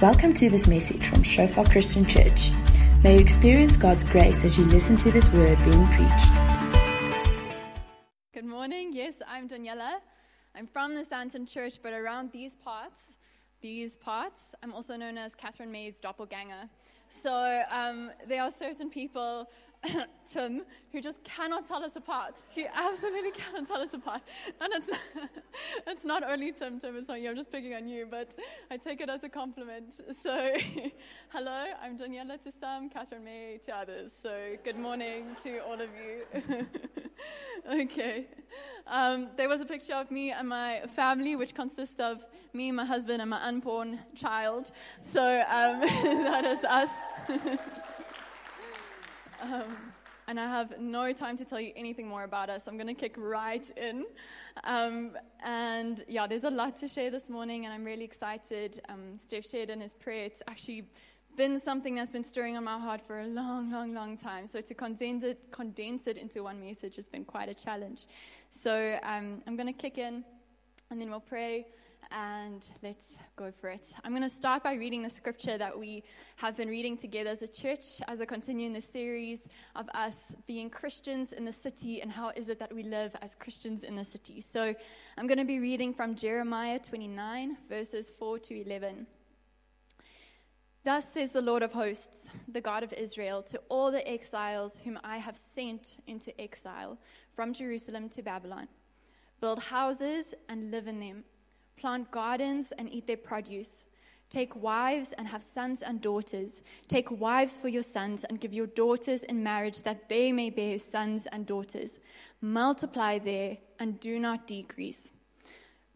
Welcome to this message from Shofar Christian Church. May you experience God's grace as you listen to this word being preached. Good morning. Yes, I'm Daniella. I'm from the Sandton Church, but around these parts, these parts, I'm also known as Catherine May's doppelganger. So um, there are certain people Tim, who just cannot tell us apart. He absolutely cannot tell us apart. And it's, it's not only Tim, Tim is not you, I'm just picking on you, but I take it as a compliment. So, hello, I'm Daniella to some, Catherine May to others. So, good morning to all of you. okay. Um, there was a picture of me and my family, which consists of me, my husband, and my unborn child. So, um, that is us. Um, and I have no time to tell you anything more about us. I'm going to kick right in. Um, and yeah, there's a lot to share this morning, and I'm really excited. Um, Steph shared in his prayer. It's actually been something that's been stirring on my heart for a long, long, long time. So to condense it, condense it into one message has been quite a challenge. So um, I'm going to kick in, and then we'll pray and let's go for it. I'm going to start by reading the scripture that we have been reading together as a church as I continue in the series of us being Christians in the city and how is it that we live as Christians in the city. So I'm going to be reading from Jeremiah 29, verses 4 to 11. Thus says the Lord of hosts, the God of Israel, to all the exiles whom I have sent into exile from Jerusalem to Babylon build houses and live in them plant gardens and eat their produce. Take wives and have sons and daughters. Take wives for your sons and give your daughters in marriage that they may bear sons and daughters. Multiply there and do not decrease.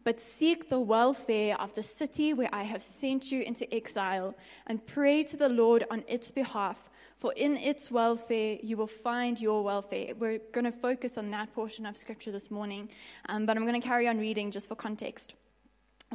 But seek the welfare of the city where I have sent you into exile and pray to the Lord on its behalf, for in its welfare you will find your welfare. We're going to focus on that portion of scripture this morning, um, but I'm going to carry on reading just for context.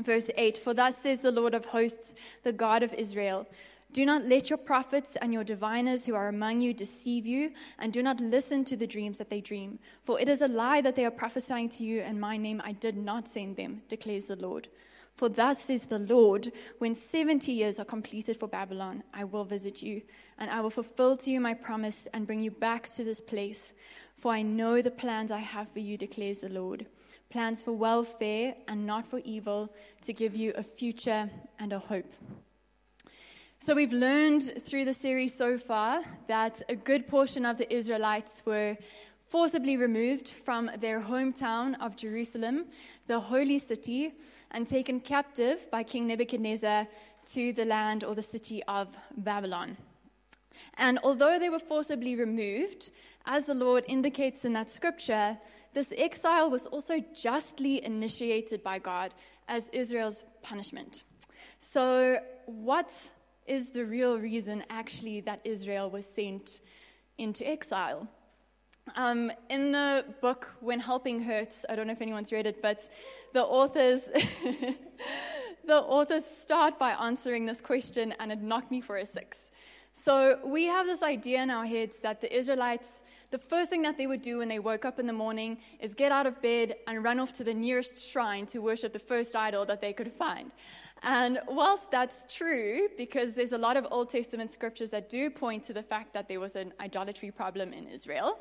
Verse 8 For thus says the Lord of hosts, the God of Israel Do not let your prophets and your diviners who are among you deceive you, and do not listen to the dreams that they dream. For it is a lie that they are prophesying to you, and my name I did not send them, declares the Lord. For thus says the Lord, when 70 years are completed for Babylon, I will visit you, and I will fulfill to you my promise and bring you back to this place. For I know the plans I have for you, declares the Lord plans for welfare and not for evil, to give you a future and a hope. So, we've learned through the series so far that a good portion of the Israelites were forcibly removed from their hometown of Jerusalem, the holy city, and taken captive by King Nebuchadnezzar to the land or the city of Babylon. And although they were forcibly removed, as the Lord indicates in that scripture, this exile was also justly initiated by God as Israel's punishment. So, what is the real reason actually that Israel was sent into exile? Um, in the book When Helping Hurts, I don't know if anyone's read it, but the authors the authors start by answering this question, and it knocked me for a six. So we have this idea in our heads that the Israelites, the first thing that they would do when they woke up in the morning is get out of bed and run off to the nearest shrine to worship the first idol that they could find. And whilst that's true, because there's a lot of Old Testament scriptures that do point to the fact that there was an idolatry problem in Israel,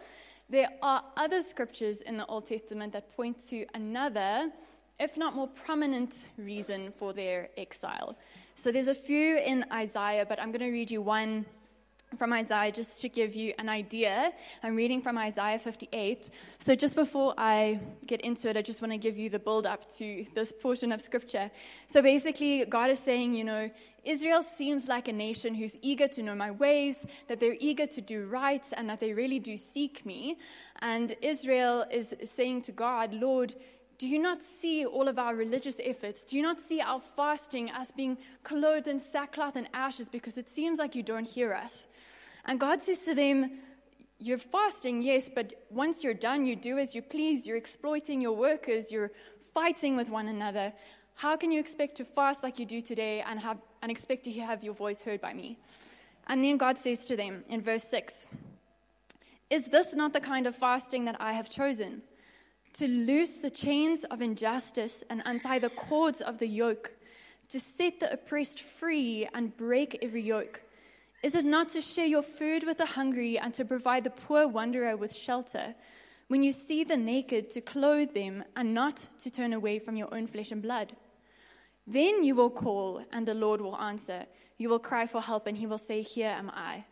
there are other scriptures in the Old Testament that point to another, if not more prominent, reason for their exile. So there's a few in Isaiah, but I'm going to read you one from Isaiah just to give you an idea. I'm reading from Isaiah 58. So just before I get into it, I just want to give you the build up to this portion of scripture. So basically, God is saying, you know, Israel seems like a nation who's eager to know my ways, that they're eager to do right, and that they really do seek me. And Israel is saying to God, Lord, do you not see all of our religious efforts? Do you not see our fasting, us being clothed in sackcloth and ashes because it seems like you don't hear us? And God says to them, You're fasting, yes, but once you're done, you do as you please. You're exploiting your workers, you're fighting with one another. How can you expect to fast like you do today and, have, and expect to have your voice heard by me? And then God says to them in verse 6 Is this not the kind of fasting that I have chosen? To loose the chains of injustice and untie the cords of the yoke, to set the oppressed free and break every yoke? Is it not to share your food with the hungry and to provide the poor wanderer with shelter? When you see the naked, to clothe them and not to turn away from your own flesh and blood? Then you will call, and the Lord will answer. You will cry for help, and he will say, Here am I.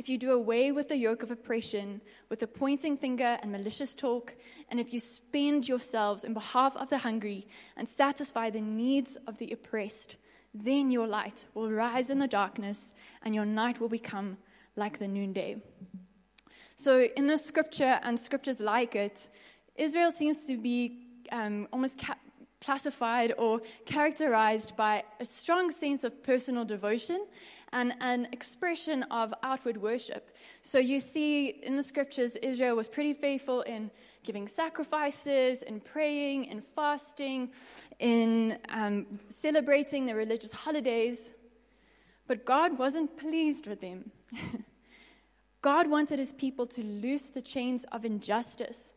If you do away with the yoke of oppression, with the pointing finger and malicious talk, and if you spend yourselves in behalf of the hungry and satisfy the needs of the oppressed, then your light will rise in the darkness, and your night will become like the noonday. So, in this scripture and scriptures like it, Israel seems to be um, almost ca- classified or characterized by a strong sense of personal devotion and an expression of outward worship. So you see in the scriptures, Israel was pretty faithful in giving sacrifices, in praying, in fasting, in um, celebrating the religious holidays. But God wasn't pleased with them. God wanted his people to loose the chains of injustice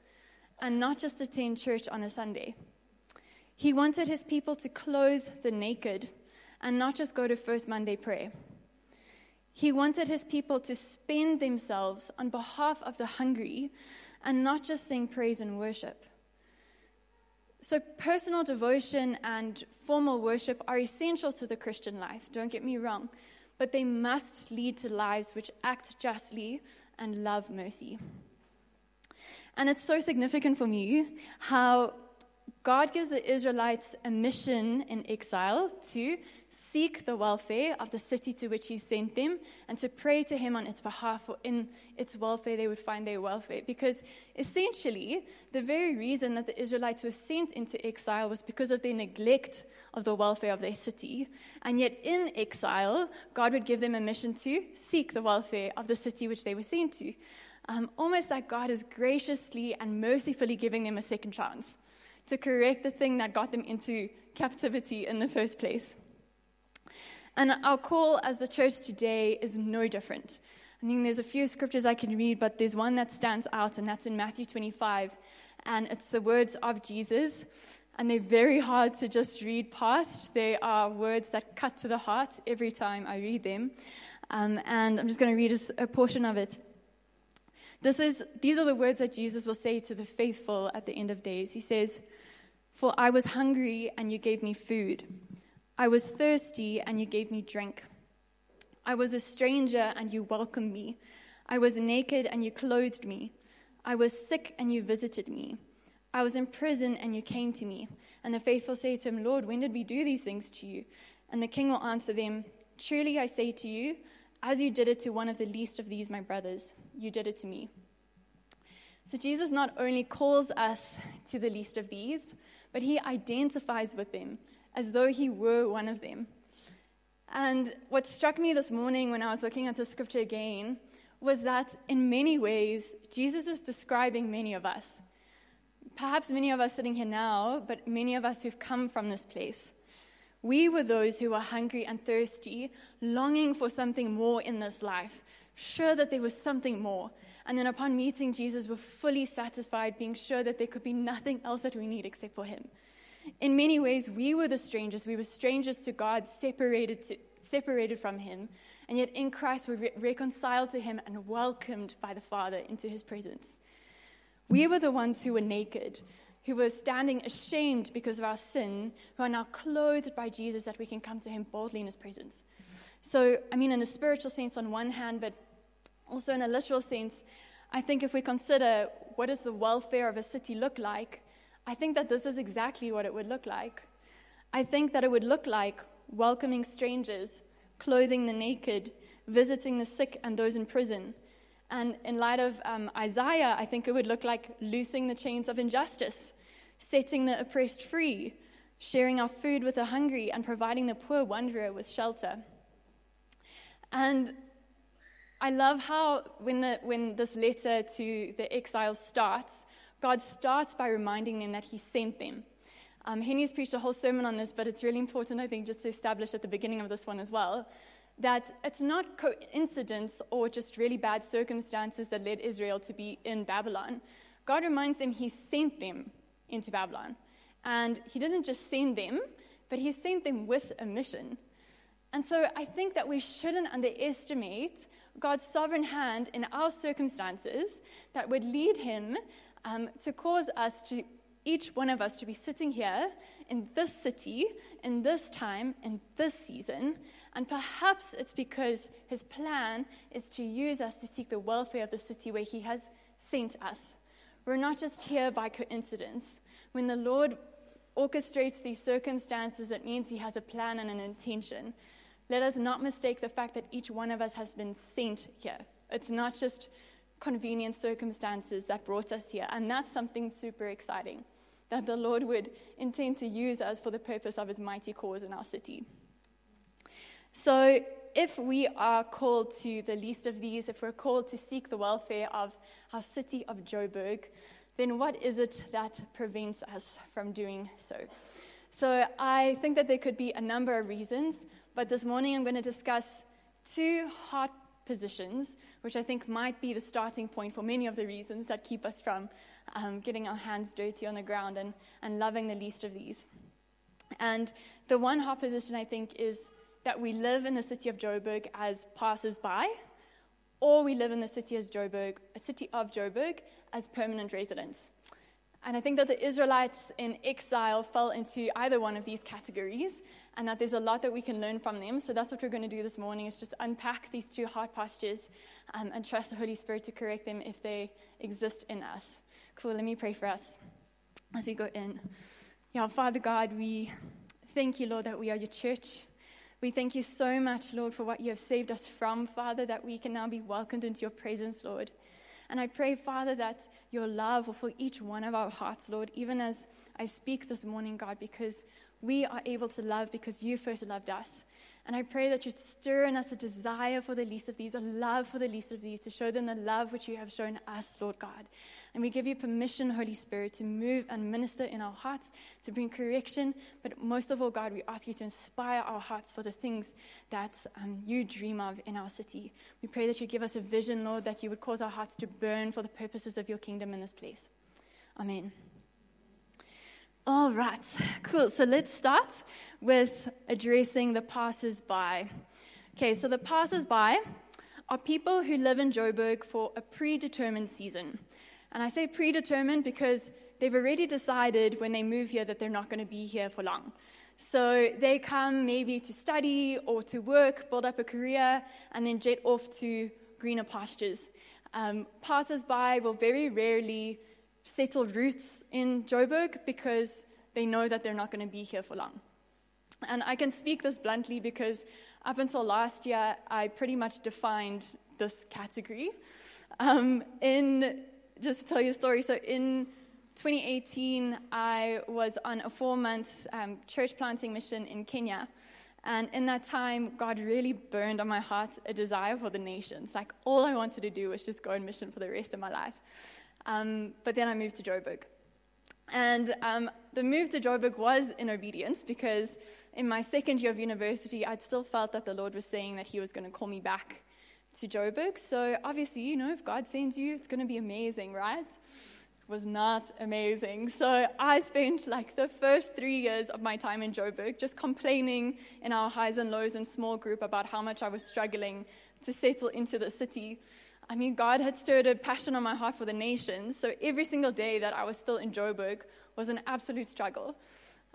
and not just attend church on a Sunday. He wanted his people to clothe the naked and not just go to First Monday prayer. He wanted his people to spend themselves on behalf of the hungry and not just sing praise and worship. So, personal devotion and formal worship are essential to the Christian life, don't get me wrong, but they must lead to lives which act justly and love mercy. And it's so significant for me how God gives the Israelites a mission in exile to seek the welfare of the city to which He sent them and to pray to Him on its behalf, for in its welfare they would find their welfare. Because essentially, the very reason that the Israelites were sent into exile was because of their neglect of the welfare of their city. And yet, in exile, God would give them a mission to seek the welfare of the city which they were sent to. Um, almost like God is graciously and mercifully giving them a second chance to correct the thing that got them into captivity in the first place. And our call as the church today is no different. I think there's a few scriptures I can read, but there's one that stands out, and that's in Matthew 25. And it's the words of Jesus. And they're very hard to just read past. They are words that cut to the heart every time I read them. Um, and I'm just going to read a, a portion of it. This is, these are the words that Jesus will say to the faithful at the end of days. He says, For I was hungry, and you gave me food. I was thirsty, and you gave me drink. I was a stranger, and you welcomed me. I was naked, and you clothed me. I was sick, and you visited me. I was in prison, and you came to me. And the faithful say to him, Lord, when did we do these things to you? And the king will answer them, Truly I say to you, as you did it to one of the least of these, my brothers, you did it to me. So Jesus not only calls us to the least of these, but he identifies with them as though he were one of them. And what struck me this morning when I was looking at the scripture again was that in many ways, Jesus is describing many of us. Perhaps many of us sitting here now, but many of us who've come from this place. We were those who were hungry and thirsty, longing for something more in this life, sure that there was something more. And then upon meeting Jesus, we're fully satisfied, being sure that there could be nothing else that we need except for Him. In many ways, we were the strangers. We were strangers to God, separated, to, separated from Him. And yet in Christ, we're re- reconciled to Him and welcomed by the Father into His presence. We were the ones who were naked, who were standing ashamed because of our sin, who are now clothed by Jesus that we can come to him boldly in his presence. So, I mean, in a spiritual sense on one hand, but also in a literal sense, I think if we consider what does the welfare of a city look like, I think that this is exactly what it would look like. I think that it would look like welcoming strangers, clothing the naked, visiting the sick and those in prison, and in light of um, Isaiah, I think it would look like loosing the chains of injustice, setting the oppressed free, sharing our food with the hungry, and providing the poor wanderer with shelter. And I love how when, the, when this letter to the exiles starts, God starts by reminding them that He sent them. Um, Henny's preached a whole sermon on this, but it's really important, I think, just to establish at the beginning of this one as well that it's not coincidence or just really bad circumstances that led Israel to be in Babylon. God reminds them he sent them into Babylon. And he didn't just send them, but He sent them with a mission. And so I think that we shouldn't underestimate God's sovereign hand in our circumstances that would lead Him um, to cause us to, each one of us, to be sitting here in this city, in this time, in this season. And perhaps it's because His plan is to use us to seek the welfare of the city where He has sent us. We're not just here by coincidence. When the Lord orchestrates these circumstances, it means He has a plan and an intention. Let us not mistake the fact that each one of us has been sent here. It's not just convenient circumstances that brought us here. And that's something super exciting that the Lord would intend to use us for the purpose of his mighty cause in our city. So, if we are called to the least of these, if we're called to seek the welfare of our city of Joburg, then what is it that prevents us from doing so? So, I think that there could be a number of reasons. But this morning I'm going to discuss two heart positions, which I think might be the starting point for many of the reasons that keep us from um, getting our hands dirty on the ground and, and loving the least of these. And the one heart position I think is that we live in the city of Joburg as passers by, or we live in the city as Joburg, a city of Joburg as permanent residents. And I think that the Israelites in exile fell into either one of these categories, and that there's a lot that we can learn from them. So that's what we're going to do this morning: is just unpack these two heart postures um, and trust the Holy Spirit to correct them if they exist in us. Cool. Let me pray for us as we go in. Yeah, Father God, we thank you, Lord, that we are your church. We thank you so much, Lord, for what you have saved us from, Father, that we can now be welcomed into your presence, Lord. And I pray, Father, that your love will fill each one of our hearts, Lord, even as I speak this morning, God, because we are able to love because you first loved us. And I pray that you'd stir in us a desire for the least of these, a love for the least of these, to show them the love which you have shown us, Lord God. And we give you permission, Holy Spirit, to move and minister in our hearts, to bring correction. But most of all, God, we ask you to inspire our hearts for the things that um, you dream of in our city. We pray that you give us a vision, Lord, that you would cause our hearts to burn for the purposes of your kingdom in this place. Amen. All right, cool. So let's start with addressing the passers by. Okay, so the passers by are people who live in Joburg for a predetermined season. And I say predetermined because they've already decided when they move here that they're not going to be here for long. So they come maybe to study or to work, build up a career, and then jet off to greener pastures. Um, Passers by will very rarely settle roots in Joburg because they know that they're not going to be here for long. And I can speak this bluntly because up until last year, I pretty much defined this category. Um, in just to tell you a story, so in 2018, I was on a four month um, church planting mission in Kenya. And in that time, God really burned on my heart a desire for the nations. Like, all I wanted to do was just go on mission for the rest of my life. Um, but then I moved to Joburg. And um, the move to Joburg was in obedience because in my second year of university, I'd still felt that the Lord was saying that He was going to call me back to Joburg. So obviously, you know, if God sends you, it's going to be amazing, right? It was not amazing. So I spent like the first three years of my time in Joburg just complaining in our highs and lows and small group about how much I was struggling to settle into the city. I mean, God had stirred a passion on my heart for the nations. So every single day that I was still in Joburg was an absolute struggle.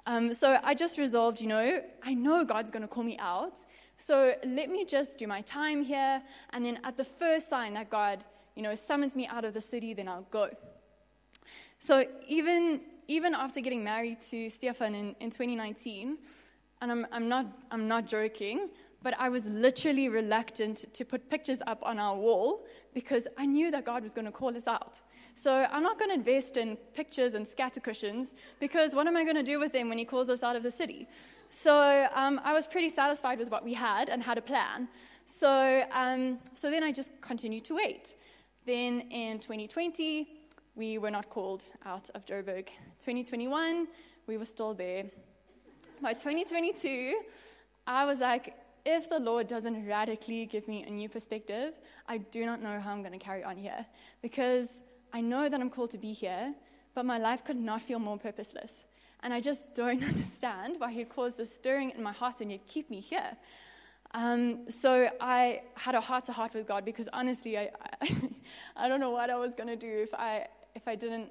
Um, so I just resolved, you know, I know God's going to call me out. So let me just do my time here, and then at the first sign that God, you know, summons me out of the city, then I'll go. So even even after getting married to Stefan in, in 2019, and I'm, I'm, not, I'm not joking, but I was literally reluctant to put pictures up on our wall because I knew that God was going to call us out. So I'm not going to invest in pictures and scatter cushions because what am I going to do with them when He calls us out of the city? So um, I was pretty satisfied with what we had and had a plan. So, um, so then I just continued to wait. Then in 2020, we were not called out of Joburg. 2021, we were still there. By 2022, I was like, if the Lord doesn't radically give me a new perspective, I do not know how I'm going to carry on here. Because I know that I'm called to be here, but my life could not feel more purposeless. And I just don't understand why he'd cause this stirring in my heart and yet keep me here. Um, so I had a heart to heart with God because honestly, I, I, I don't know what I was going to do if I, if I didn't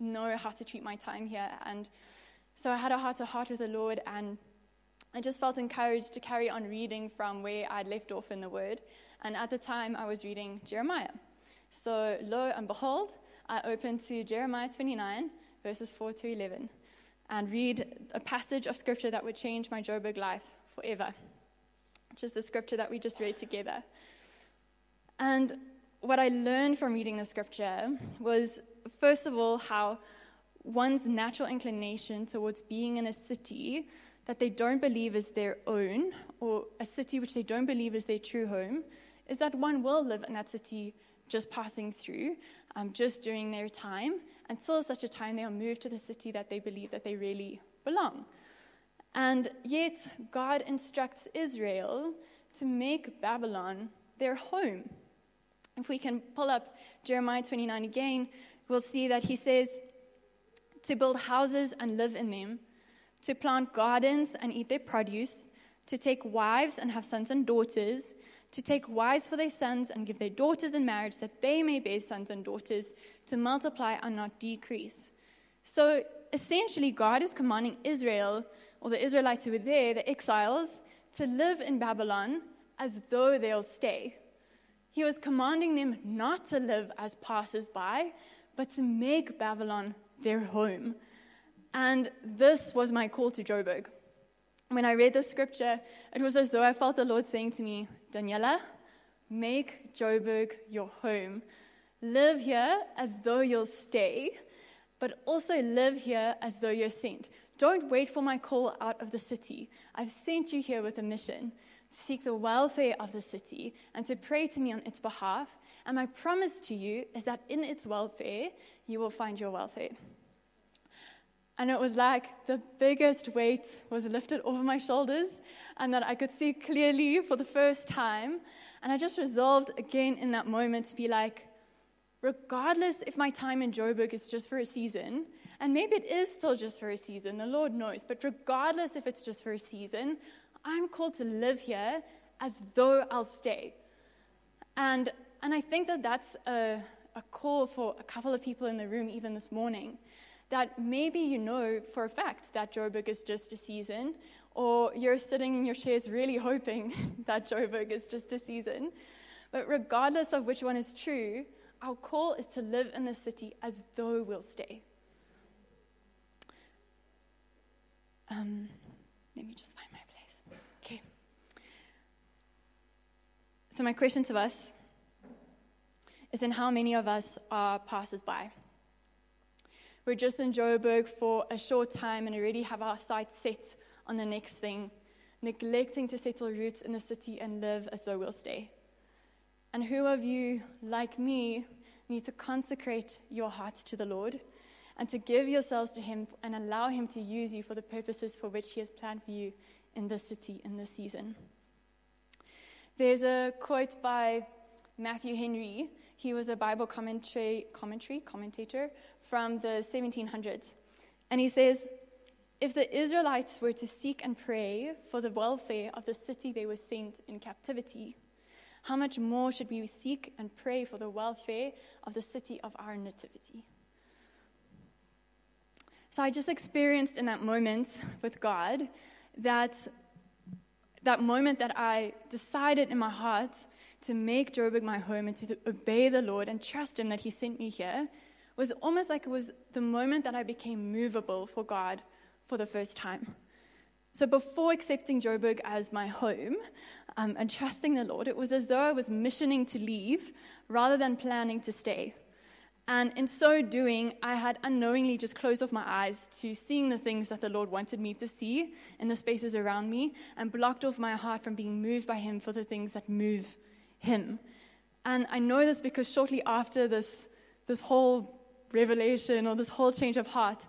know how to treat my time here. And so I had a heart to heart with the Lord, and I just felt encouraged to carry on reading from where I'd left off in the Word. And at the time, I was reading Jeremiah. So, lo and behold, I opened to Jeremiah 29, verses 4 to 11, and read a passage of scripture that would change my Joburg life forever, which is the scripture that we just read together. And what I learned from reading the scripture was, first of all, how one's natural inclination towards being in a city that they don't believe is their own, or a city which they don't believe is their true home, is that one will live in that city just passing through, um, just during their time, until such a time they'll move to the city that they believe that they really belong. And yet, God instructs Israel to make Babylon their home. If we can pull up Jeremiah 29 again, we'll see that he says, to build houses and live in them, to plant gardens and eat their produce, to take wives and have sons and daughters, to take wives for their sons and give their daughters in marriage, that they may bear sons and daughters, to multiply and not decrease. So essentially, God is commanding Israel, or the Israelites who were there, the exiles, to live in Babylon as though they'll stay. He was commanding them not to live as passers by, but to make Babylon their home. And this was my call to Joburg. When I read the scripture, it was as though I felt the Lord saying to me, Daniella, make Joburg your home. Live here as though you'll stay, but also live here as though you're sent. Don't wait for my call out of the city. I've sent you here with a mission to seek the welfare of the city and to pray to me on its behalf. And my promise to you is that in its welfare, you will find your welfare. And it was like the biggest weight was lifted over my shoulders, and that I could see clearly for the first time. And I just resolved again in that moment to be like, regardless if my time in Joburg is just for a season, and maybe it is still just for a season, the Lord knows, but regardless if it's just for a season, I'm called to live here as though I'll stay. And, and I think that that's a, a call for a couple of people in the room, even this morning that maybe you know for a fact that Joburg is just a season, or you're sitting in your chairs really hoping that Joburg is just a season. But regardless of which one is true, our call is to live in the city as though we'll stay. Um, let me just find my place. Okay. So, my question to us is then how many of us are passers by? We're just in Joburg for a short time and already have our sights set on the next thing, neglecting to settle roots in the city and live as though we'll stay. And who of you, like me, need to consecrate your hearts to the Lord and to give yourselves to Him and allow Him to use you for the purposes for which He has planned for you in this city, in this season? There's a quote by Matthew Henry. He was a Bible commentary, commentary commentator from the 1700s. And he says, if the Israelites were to seek and pray for the welfare of the city they were sent in captivity, how much more should we seek and pray for the welfare of the city of our nativity? So I just experienced in that moment with God that that moment that I decided in my heart to make Joburg my home and to obey the Lord and trust Him that He sent me here was almost like it was the moment that I became movable for God for the first time. So before accepting Joburg as my home um, and trusting the Lord, it was as though I was missioning to leave rather than planning to stay. And in so doing, I had unknowingly just closed off my eyes to seeing the things that the Lord wanted me to see in the spaces around me and blocked off my heart from being moved by Him for the things that move Him. And I know this because shortly after this, this whole revelation or this whole change of heart,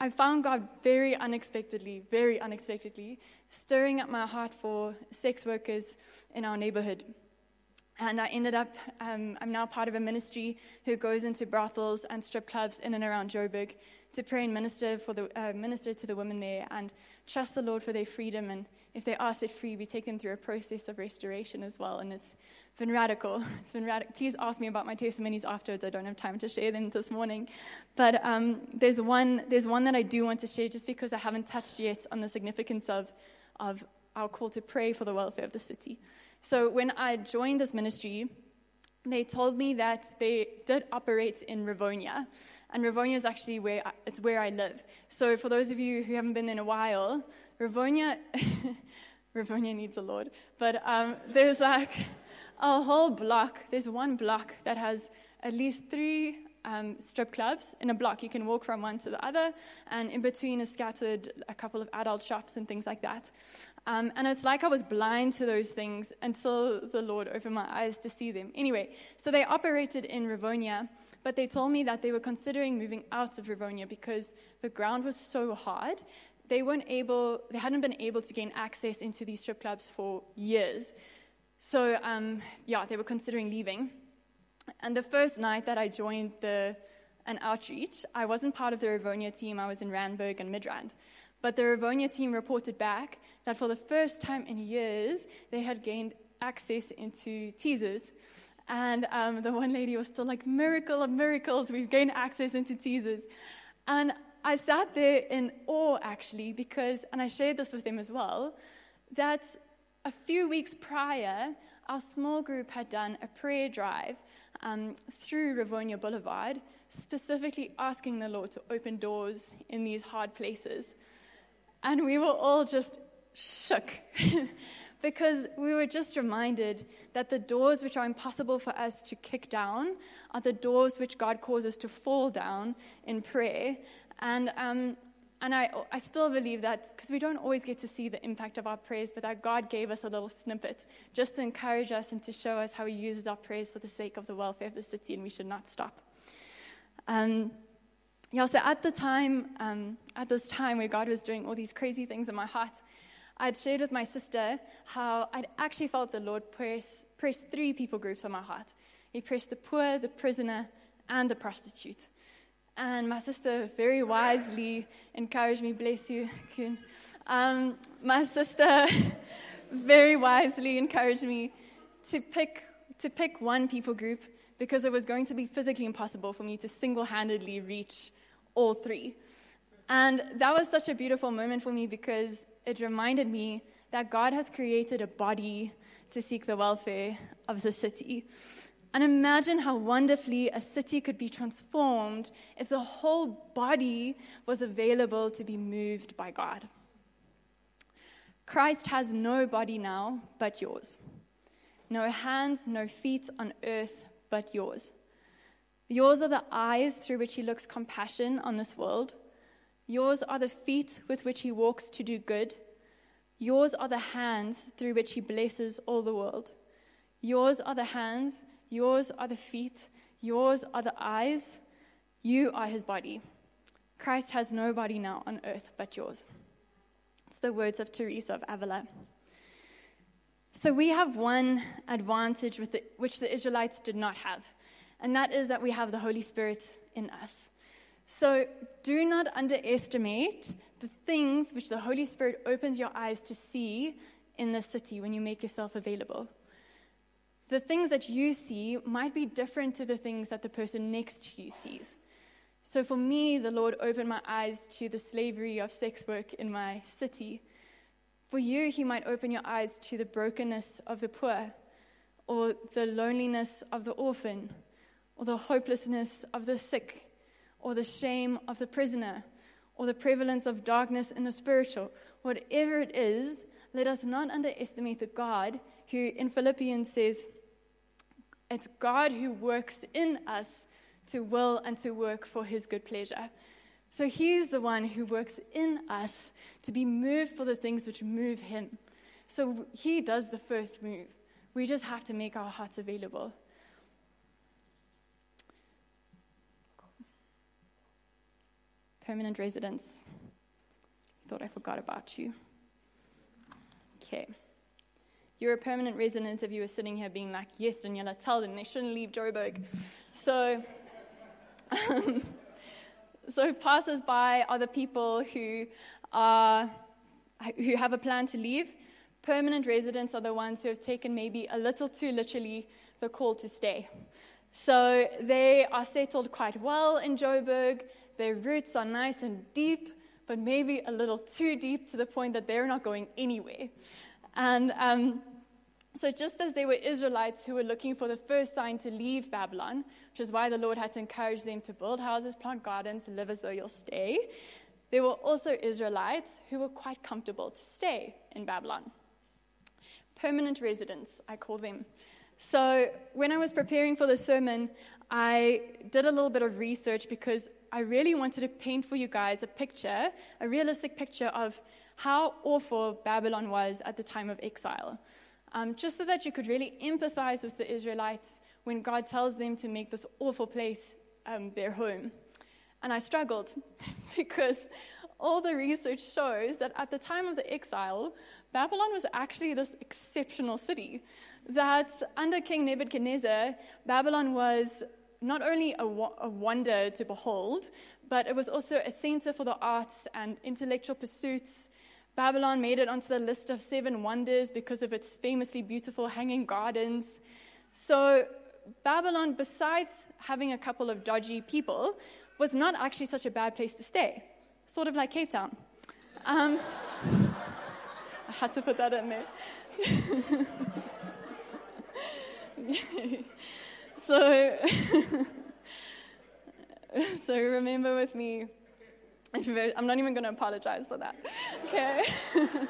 I found God very unexpectedly, very unexpectedly, stirring up my heart for sex workers in our neighborhood. And I ended up, um, I'm now part of a ministry who goes into brothels and strip clubs in and around Joburg to pray and minister, for the, uh, minister to the women there and trust the Lord for their freedom. And if they are set free, we take them through a process of restoration as well. And it's been radical. It's been radical. Please ask me about my testimonies afterwards. I don't have time to share them this morning. But um, there's, one, there's one that I do want to share just because I haven't touched yet on the significance of, of our call to pray for the welfare of the city. So when I joined this ministry, they told me that they did operate in Rivonia, and Rivonia is actually where I, it's where I live. So for those of you who haven't been in a while, Rivonia, Rivonia needs a Lord, but um, there's like a whole block. There's one block that has at least three um, strip clubs in a block. You can walk from one to the other, and in between is scattered a couple of adult shops and things like that. Um, and it's like I was blind to those things until the Lord opened my eyes to see them. Anyway, so they operated in Rivonia, but they told me that they were considering moving out of Rivonia because the ground was so hard. They weren't able, they hadn't been able to gain access into these strip clubs for years. So, um, yeah, they were considering leaving. And the first night that I joined the, an outreach, I wasn't part of the Rivonia team, I was in Randburg and Midrand. But the Rivonia team reported back that for the first time in years, they had gained access into Teazers. And um, the one lady was still like, Miracle of miracles, we've gained access into Teazers. And I sat there in awe, actually, because, and I shared this with him as well, that a few weeks prior, our small group had done a prayer drive um, through Rivonia Boulevard, specifically asking the Lord to open doors in these hard places. And we were all just shook because we were just reminded that the doors which are impossible for us to kick down are the doors which God causes to fall down in prayer. And, um, and I, I still believe that because we don't always get to see the impact of our prayers, but that God gave us a little snippet just to encourage us and to show us how He uses our prayers for the sake of the welfare of the city, and we should not stop. Um, yeah, so at the time, um, at this time where God was doing all these crazy things in my heart, I'd shared with my sister how I'd actually felt the Lord press, press three people groups on my heart. He pressed the poor, the prisoner, and the prostitute. And my sister very wisely encouraged me, bless you, Kuhn. Um, my sister very wisely encouraged me to pick, to pick one people group because it was going to be physically impossible for me to single handedly reach all three. And that was such a beautiful moment for me because it reminded me that God has created a body to seek the welfare of the city. And imagine how wonderfully a city could be transformed if the whole body was available to be moved by God. Christ has no body now but yours, no hands, no feet on earth but yours. Yours are the eyes through which he looks compassion on this world. Yours are the feet with which he walks to do good. Yours are the hands through which he blesses all the world. Yours are the hands, yours are the feet, yours are the eyes. You are his body. Christ has no body now on earth but yours. It's the words of Teresa of Avila. So we have one advantage the, which the Israelites did not have and that is that we have the Holy Spirit in us. So do not underestimate the things which the Holy Spirit opens your eyes to see in the city when you make yourself available. The things that you see might be different to the things that the person next to you sees. So for me, the Lord opened my eyes to the slavery of sex work in my city. For you, He might open your eyes to the brokenness of the poor or the loneliness of the orphan or the hopelessness of the sick, or the shame of the prisoner, or the prevalence of darkness in the spiritual, whatever it is, let us not underestimate the God who in Philippians says, it's God who works in us to will and to work for his good pleasure. So he's the one who works in us to be moved for the things which move him. So he does the first move. We just have to make our hearts available. permanent residents. Thought I forgot about you. Okay. You're a permanent resident if you were sitting here being like, yes, Daniella, tell them they shouldn't leave Joburg. So, um, so passers-by are the people who are who have a plan to leave. Permanent residents are the ones who have taken maybe a little too literally the call to stay. So they are settled quite well in Joburg. Their roots are nice and deep, but maybe a little too deep to the point that they're not going anywhere. And um, so, just as they were Israelites who were looking for the first sign to leave Babylon, which is why the Lord had to encourage them to build houses, plant gardens, live as though you'll stay, there were also Israelites who were quite comfortable to stay in Babylon. Permanent residents, I call them. So, when I was preparing for the sermon, I did a little bit of research because I really wanted to paint for you guys a picture, a realistic picture of how awful Babylon was at the time of exile. Um, just so that you could really empathize with the Israelites when God tells them to make this awful place um, their home. And I struggled because all the research shows that at the time of the exile, Babylon was actually this exceptional city that under King Nebuchadnezzar, Babylon was not only a, a, wonder to behold, but it was also a center for the arts and intellectual pursuits. Babylon made it onto the list of seven wonders because of its famously beautiful hanging gardens. So, Babylon, besides having a couple of dodgy people, was not actually such a bad place to stay, sort of like Cape Town. Um, I had to put that in there. so, so remember with me. I'm not even going to apologize for that. Okay.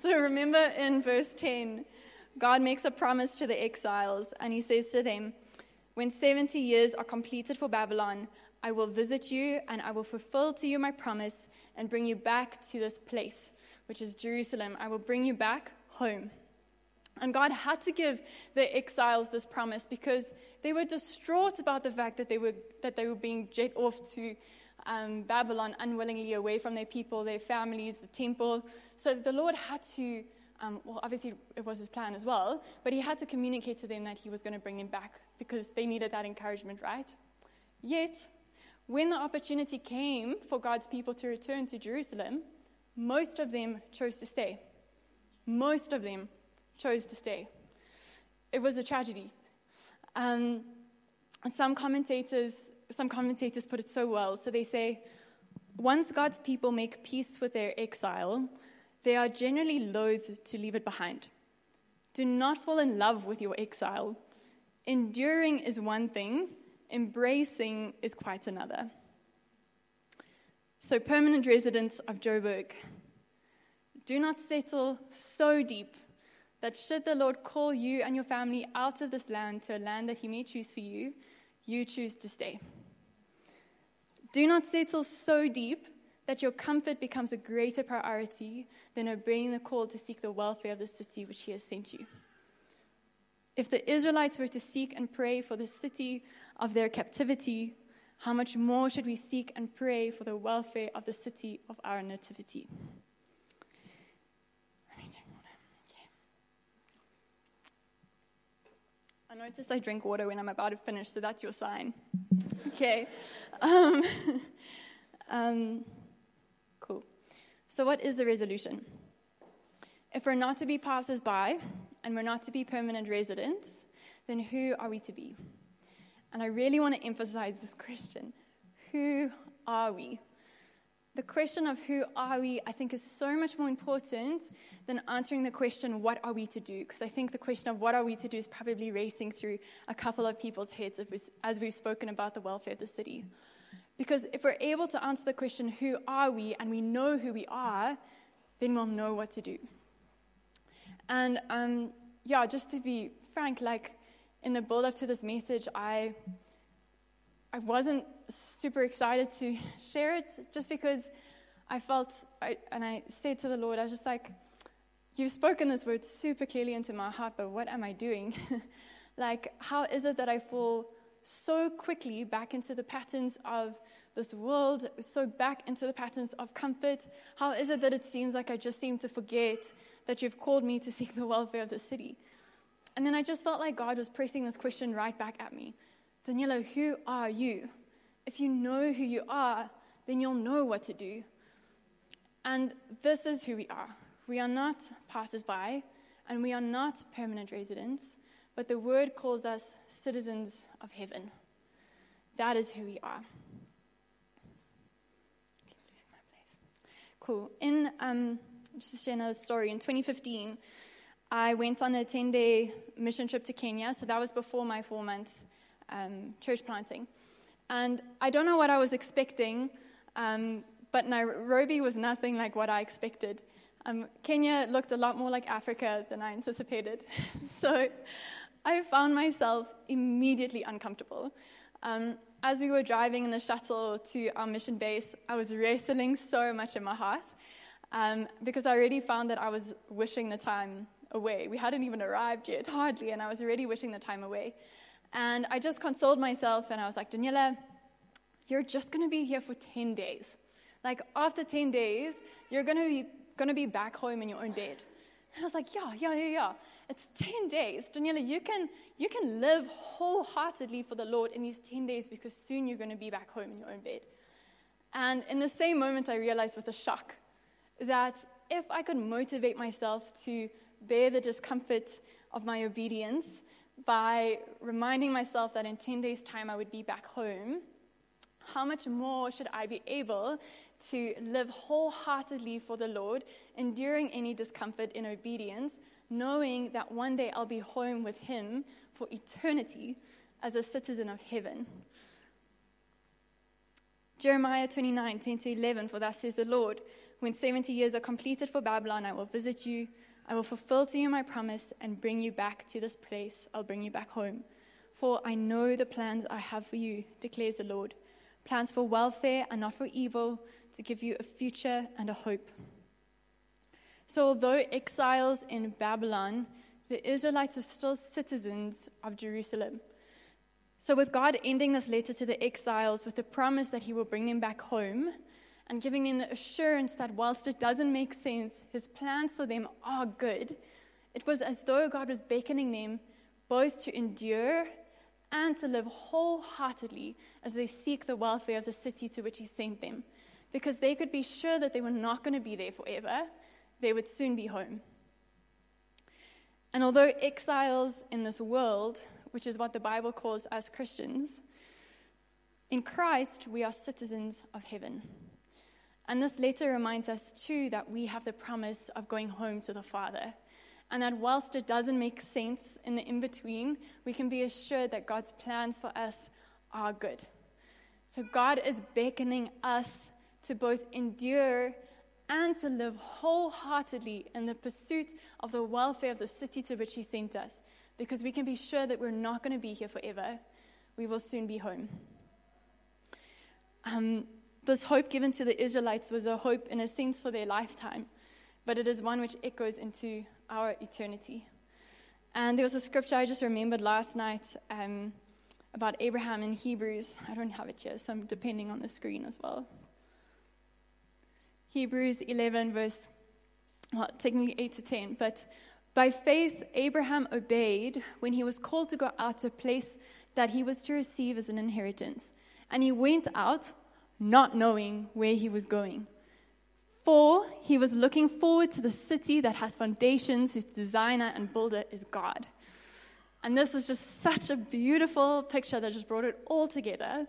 so remember in verse 10, God makes a promise to the exiles, and he says to them, When 70 years are completed for Babylon, I will visit you, and I will fulfill to you my promise and bring you back to this place, which is Jerusalem. I will bring you back home. And God had to give the exiles this promise because they were distraught about the fact that they were, that they were being jet off to um, Babylon unwillingly away from their people, their families, the temple. So the Lord had to, um, well, obviously it was his plan as well, but he had to communicate to them that he was going to bring them back because they needed that encouragement, right? Yet, when the opportunity came for God's people to return to Jerusalem, most of them chose to stay. Most of them chose to stay. It was a tragedy. Um, some commentators, some commentators put it so well. So they say, once God's people make peace with their exile, they are generally loath to leave it behind. Do not fall in love with your exile. Enduring is one thing, embracing is quite another. So, permanent residents of Joburg, do not settle so deep that should the Lord call you and your family out of this land to a land that He may choose for you, you choose to stay. Do not settle so deep that your comfort becomes a greater priority than obeying the call to seek the welfare of the city which He has sent you. If the Israelites were to seek and pray for the city of their captivity, how much more should we seek and pray for the welfare of the city of our nativity? Notice I drink water when I'm about to finish, so that's your sign. okay. Um, um, cool. So, what is the resolution? If we're not to be passers by and we're not to be permanent residents, then who are we to be? And I really want to emphasize this question who are we? The question of who are we, I think, is so much more important than answering the question, what are we to do? Because I think the question of what are we to do is probably racing through a couple of people's heads as we've spoken about the welfare of the city. Because if we're able to answer the question, who are we, and we know who we are, then we'll know what to do. And um, yeah, just to be frank, like in the build up to this message, I I wasn't super excited to share it just because I felt, I, and I said to the Lord, I was just like, You've spoken this word super clearly into my heart, but what am I doing? like, how is it that I fall so quickly back into the patterns of this world, so back into the patterns of comfort? How is it that it seems like I just seem to forget that you've called me to seek the welfare of the city? And then I just felt like God was pressing this question right back at me. Daniella, who are you? If you know who you are, then you'll know what to do. And this is who we are. We are not passers by, and we are not permanent residents, but the word calls us citizens of heaven. That is who we are. Cool. In um, just to share another story, in 2015, I went on a 10 day mission trip to Kenya. So that was before my four month um, church planting. And I don't know what I was expecting, um, but Nairobi was nothing like what I expected. Um, Kenya looked a lot more like Africa than I anticipated. so I found myself immediately uncomfortable. Um, as we were driving in the shuttle to our mission base, I was wrestling so much in my heart um, because I already found that I was wishing the time away. We hadn't even arrived yet, hardly, and I was already wishing the time away. And I just consoled myself and I was like, Daniella, you're just going to be here for 10 days. Like, after 10 days, you're going to be going to be back home in your own bed. And I was like, yeah, yeah, yeah, yeah. It's 10 days. Daniella, you can, you can live wholeheartedly for the Lord in these 10 days because soon you're going to be back home in your own bed. And in the same moment, I realized with a shock that if I could motivate myself to bear the discomfort of my obedience by reminding myself that in 10 days' time I would be back home, how much more should I be able to live wholeheartedly for the Lord, enduring any discomfort in obedience, knowing that one day I'll be home with Him for eternity as a citizen of heaven. Jeremiah 29 10 to 11, for thus says the Lord, when 70 years are completed for Babylon, I will visit you. I will fulfill to you my promise and bring you back to this place. I'll bring you back home. For I know the plans I have for you, declares the Lord plans for welfare and not for evil, to give you a future and a hope. So, although exiles in Babylon, the Israelites were still citizens of Jerusalem. So, with God ending this letter to the exiles with the promise that He will bring them back home and giving them the assurance that whilst it doesn't make sense, His plans for them are good, it was as though God was beckoning them both to endure and to live wholeheartedly as they seek the welfare of the city to which He sent them because they could be sure that they were not going to be there forever, they would soon be home. And although exiles in this world, which is what the Bible calls us Christians, in Christ we are citizens of heaven. And this letter reminds us too that we have the promise of going home to the Father. And that whilst it doesn't make sense in the in between, we can be assured that God's plans for us are good. So God is beckoning us to both endure and to live wholeheartedly in the pursuit of the welfare of the city to which He sent us, because we can be sure that we're not going to be here forever. We will soon be home. Um, this hope given to the Israelites was a hope, in a sense, for their lifetime, but it is one which echoes into our eternity. And there was a scripture I just remembered last night um, about Abraham in Hebrews. I don't have it here, so I'm depending on the screen as well. Hebrews 11, verse, well, technically 8 to 10. But by faith, Abraham obeyed when he was called to go out to a place that he was to receive as an inheritance. And he went out not knowing where he was going. For he was looking forward to the city that has foundations, whose designer and builder is God. And this was just such a beautiful picture that just brought it all together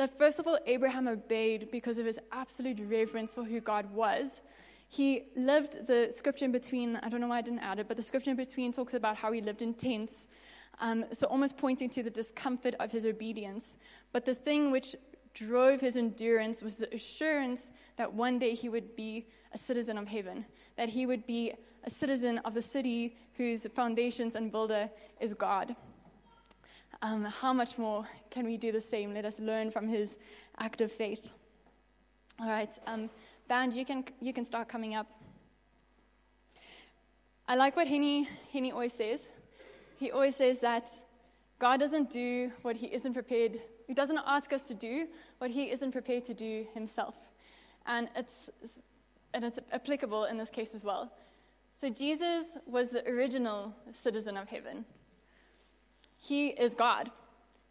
that first of all, Abraham obeyed because of his absolute reverence for who God was. He lived the scripture in between, I don't know why I didn't add it, but the scripture in between talks about how he lived in tents. Um, so almost pointing to the discomfort of his obedience. But the thing which drove his endurance was the assurance that one day he would be a citizen of heaven, that he would be a citizen of the city whose foundations and builder is God. Um, how much more can we do the same? Let us learn from his act of faith. All right, um, band, you can, you can start coming up. I like what Henny, Henny always says. He always says that God doesn't do what he isn't prepared, he doesn't ask us to do what he isn't prepared to do himself. And it's, and it's applicable in this case as well. So Jesus was the original citizen of heaven. He is God.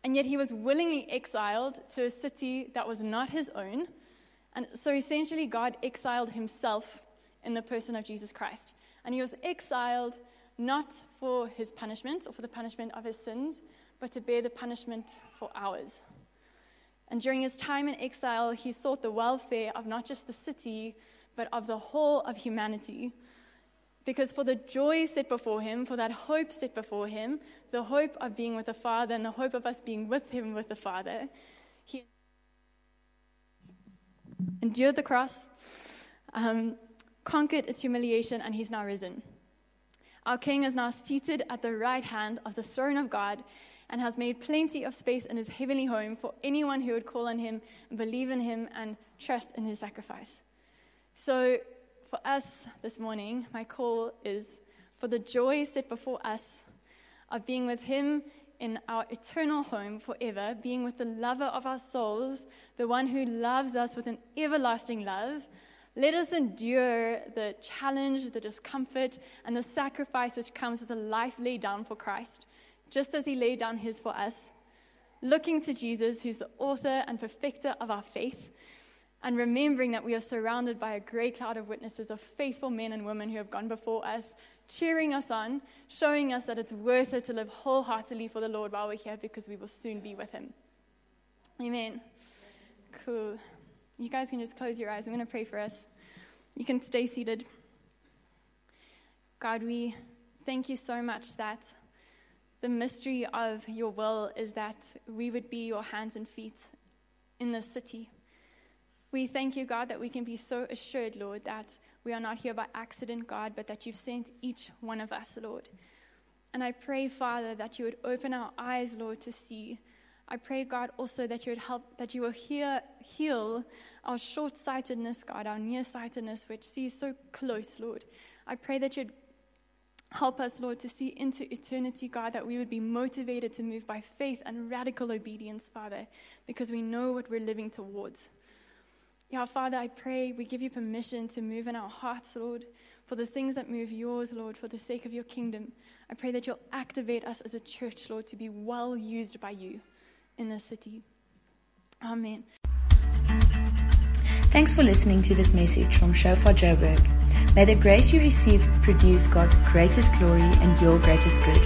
And yet he was willingly exiled to a city that was not his own. And so essentially, God exiled himself in the person of Jesus Christ. And he was exiled not for his punishment or for the punishment of his sins, but to bear the punishment for ours. And during his time in exile, he sought the welfare of not just the city, but of the whole of humanity. Because for the joy set before him, for that hope set before him, the hope of being with the Father and the hope of us being with him with the Father, he endured the cross, um, conquered its humiliation, and he's now risen. Our King is now seated at the right hand of the throne of God and has made plenty of space in his heavenly home for anyone who would call on him and believe in him and trust in his sacrifice. So, for us this morning, my call is for the joy set before us of being with him in our eternal home forever, being with the lover of our souls, the one who loves us with an everlasting love. Let us endure the challenge, the discomfort, and the sacrifice which comes with a life laid down for Christ just as he laid down his for us, looking to Jesus, who's the author and perfecter of our faith, and remembering that we are surrounded by a great cloud of witnesses of faithful men and women who have gone before us, cheering us on, showing us that it's worth it to live wholeheartedly for the Lord while we're here because we will soon be with him. Amen. Cool. You guys can just close your eyes. I'm going to pray for us. You can stay seated. God, we thank you so much that the mystery of your will is that we would be your hands and feet in this city. We thank you, God, that we can be so assured, Lord, that we are not here by accident, God, but that you've sent each one of us, Lord. And I pray, Father, that you would open our eyes, Lord, to see. I pray, God, also that you would help, that you will hear, heal our short sightedness, God, our nearsightedness, which sees so close, Lord. I pray that you'd Help us, Lord, to see into eternity, God, that we would be motivated to move by faith and radical obedience, Father, because we know what we're living towards. Yeah, Father, I pray we give you permission to move in our hearts, Lord, for the things that move yours, Lord, for the sake of your kingdom. I pray that you'll activate us as a church, Lord, to be well used by you in this city. Amen. Thanks for listening to this message from Shofar Joburg. May the grace you receive produce God's greatest glory and your greatest good.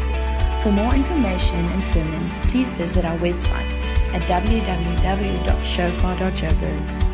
For more information and sermons, please visit our website at www.shofar.joburg.